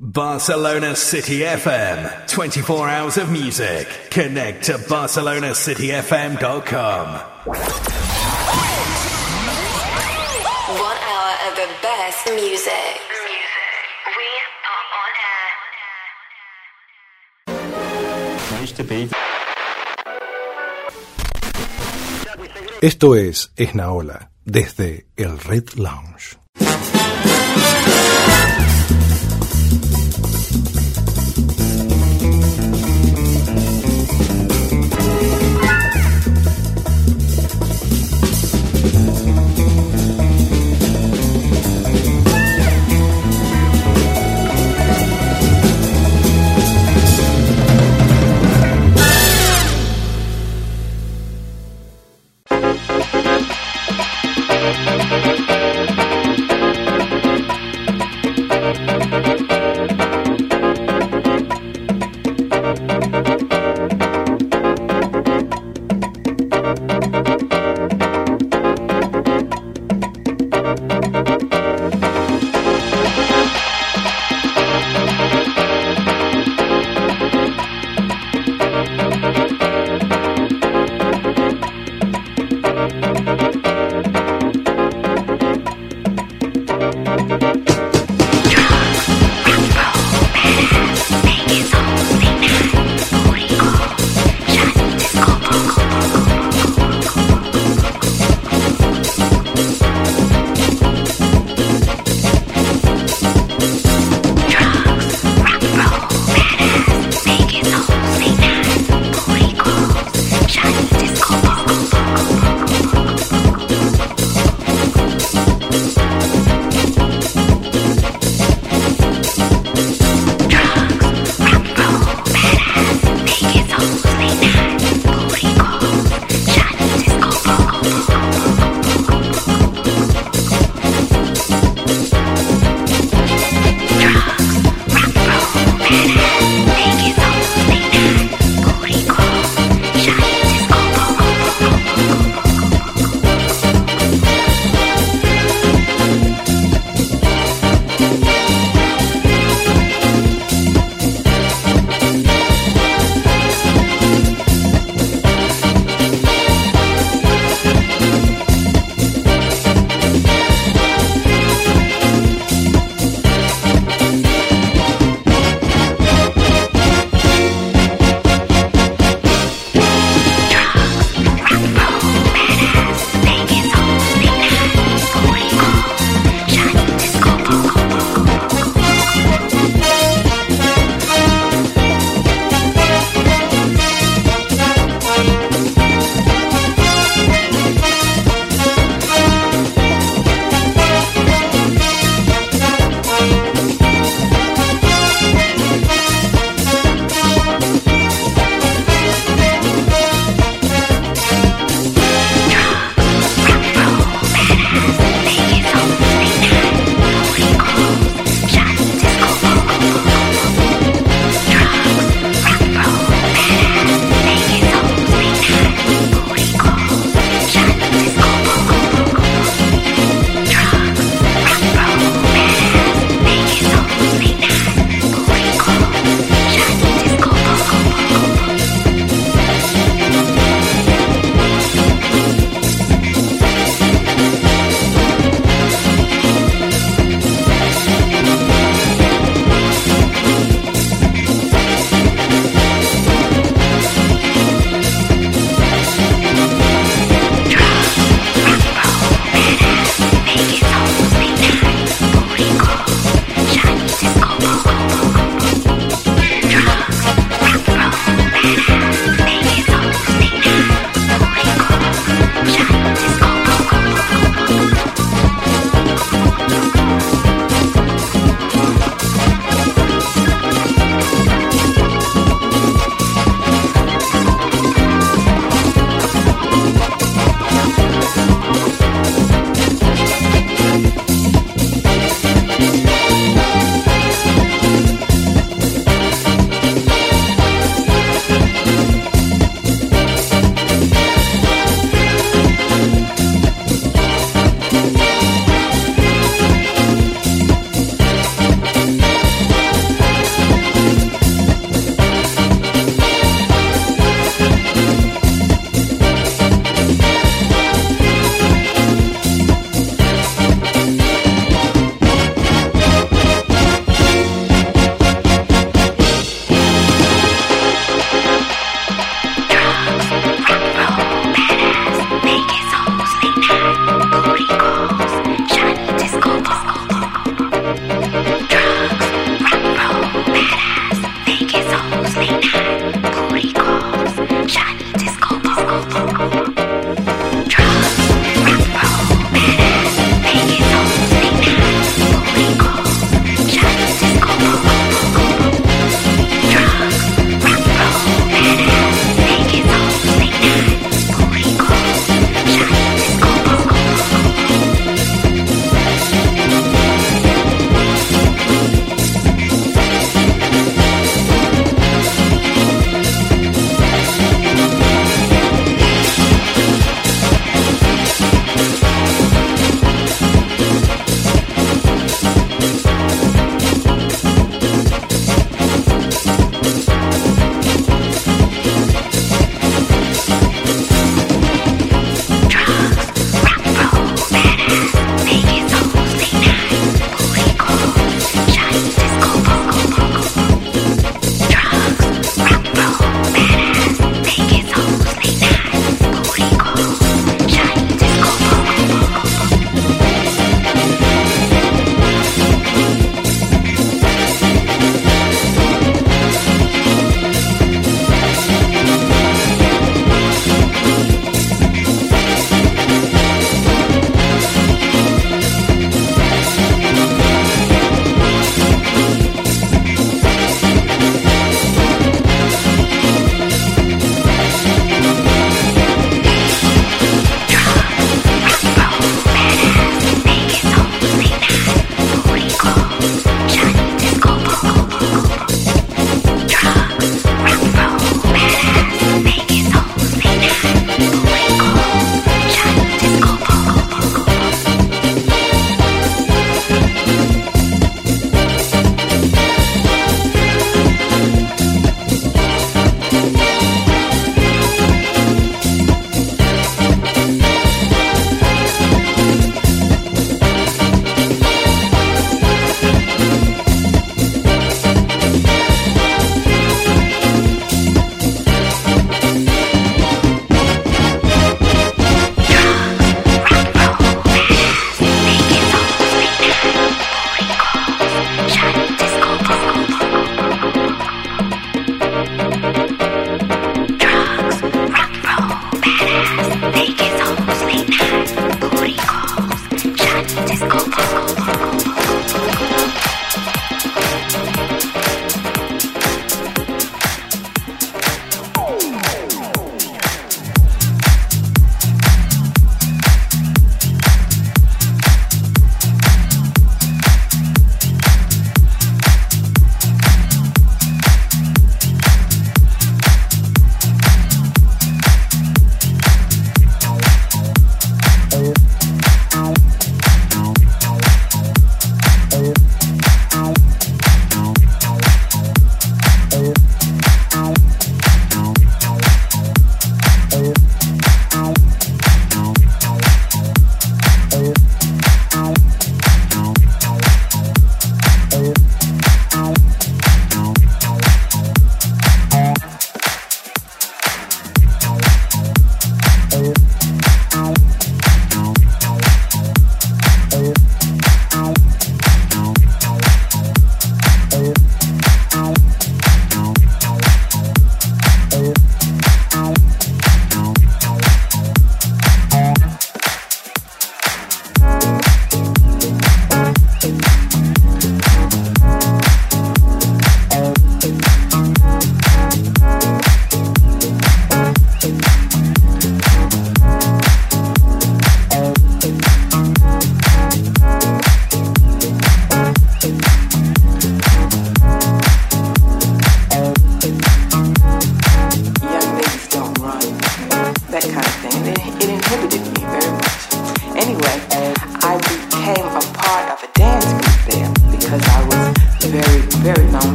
Barcelona City FM, 24 hours of music. Connect to barcelonacityfm.com. One hour of the best music. We are on air. Esto es Esnaola, desde el Red Lounge.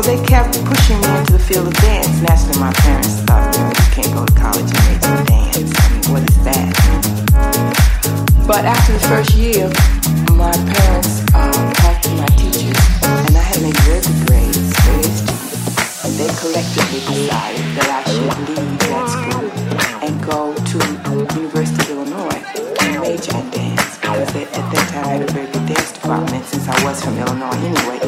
So they kept pushing me into the field of dance. Naturally, my parents thought that you can't go to college and major in dance. I mean, what is that? But after the first year, my parents uh, talked to my teachers, and I had made very good grades, And they collectively decided that I should leave that school and go to University of Illinois and major in dance. Because was at that time, I had a very good dance department since I was from Illinois anyway.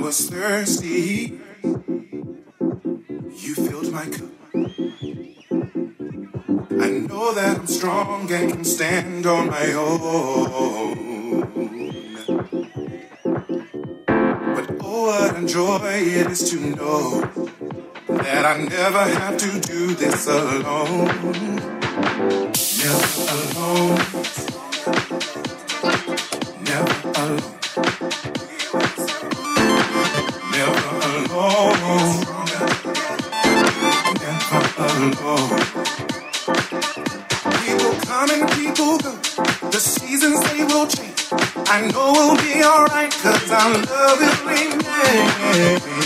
was thirsty. You filled my cup. I know that I'm strong and can stand on my own. But oh, what a joy it is to know that I never have to do this alone. Never alone. and go. People come and people go. The seasons they will change. I know we'll be alright, cause our love will remain.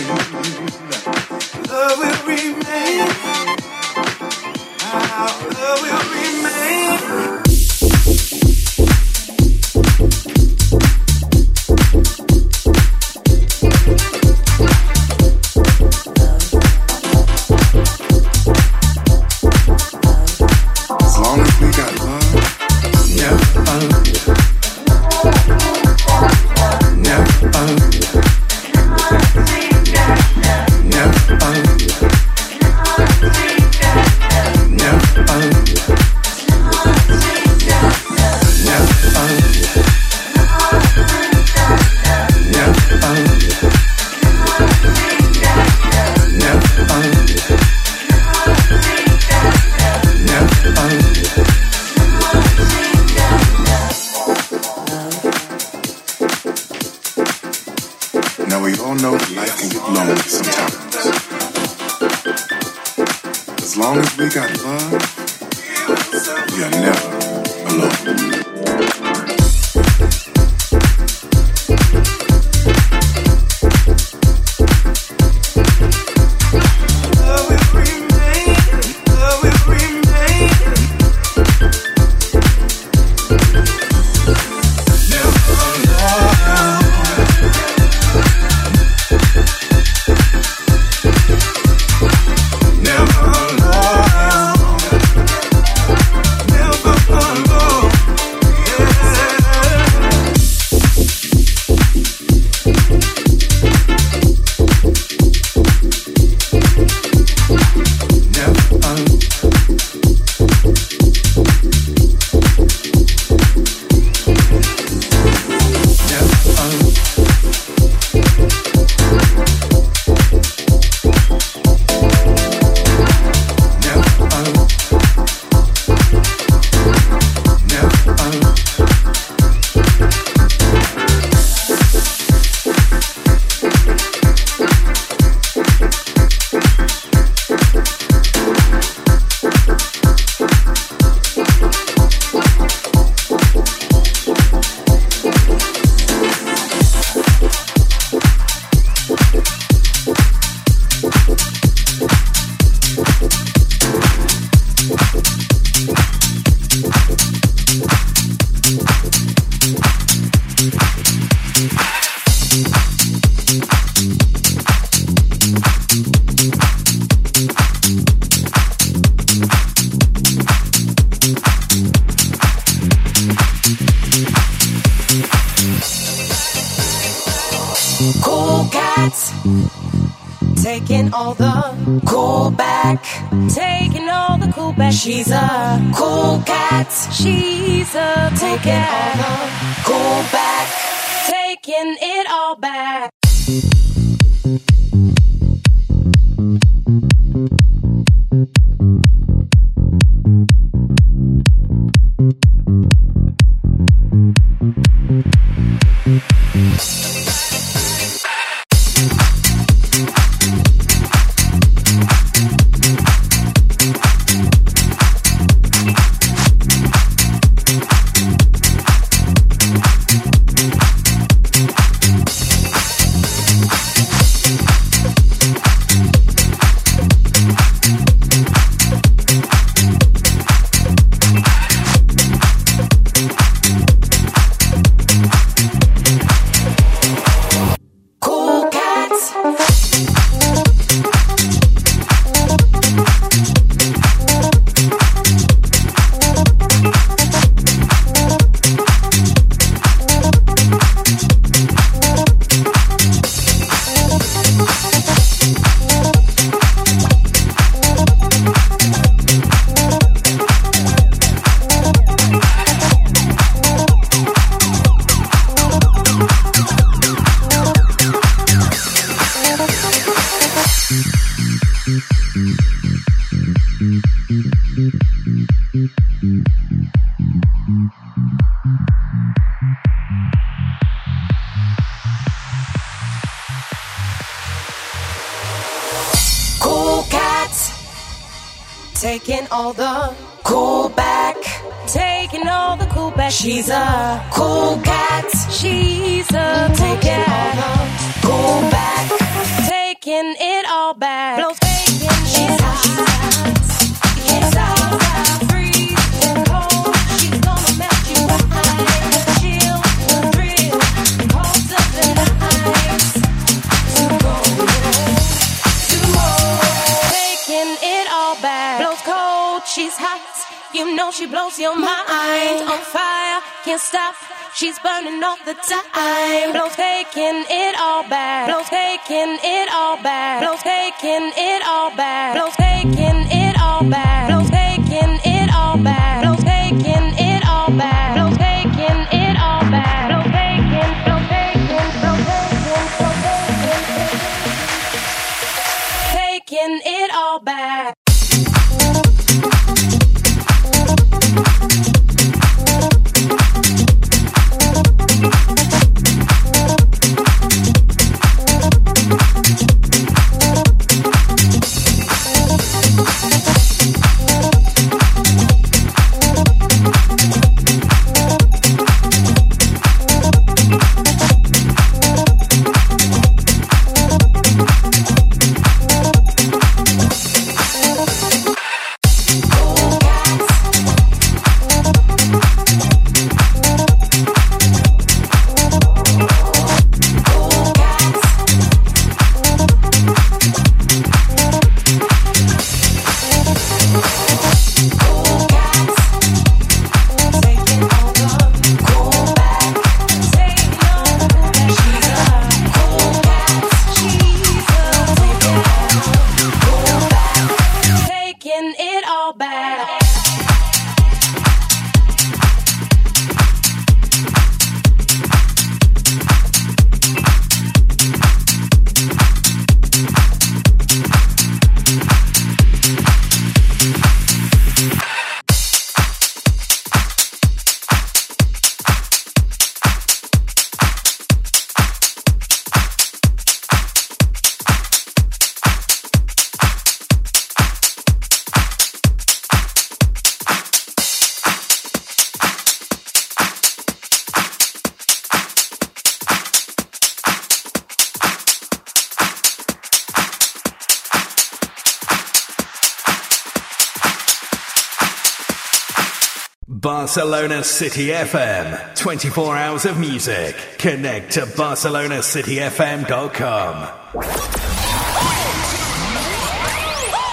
Barcelona City FM. 24 hours of music. Connect to barcelonacityfm.com.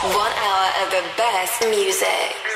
One hour of the best music.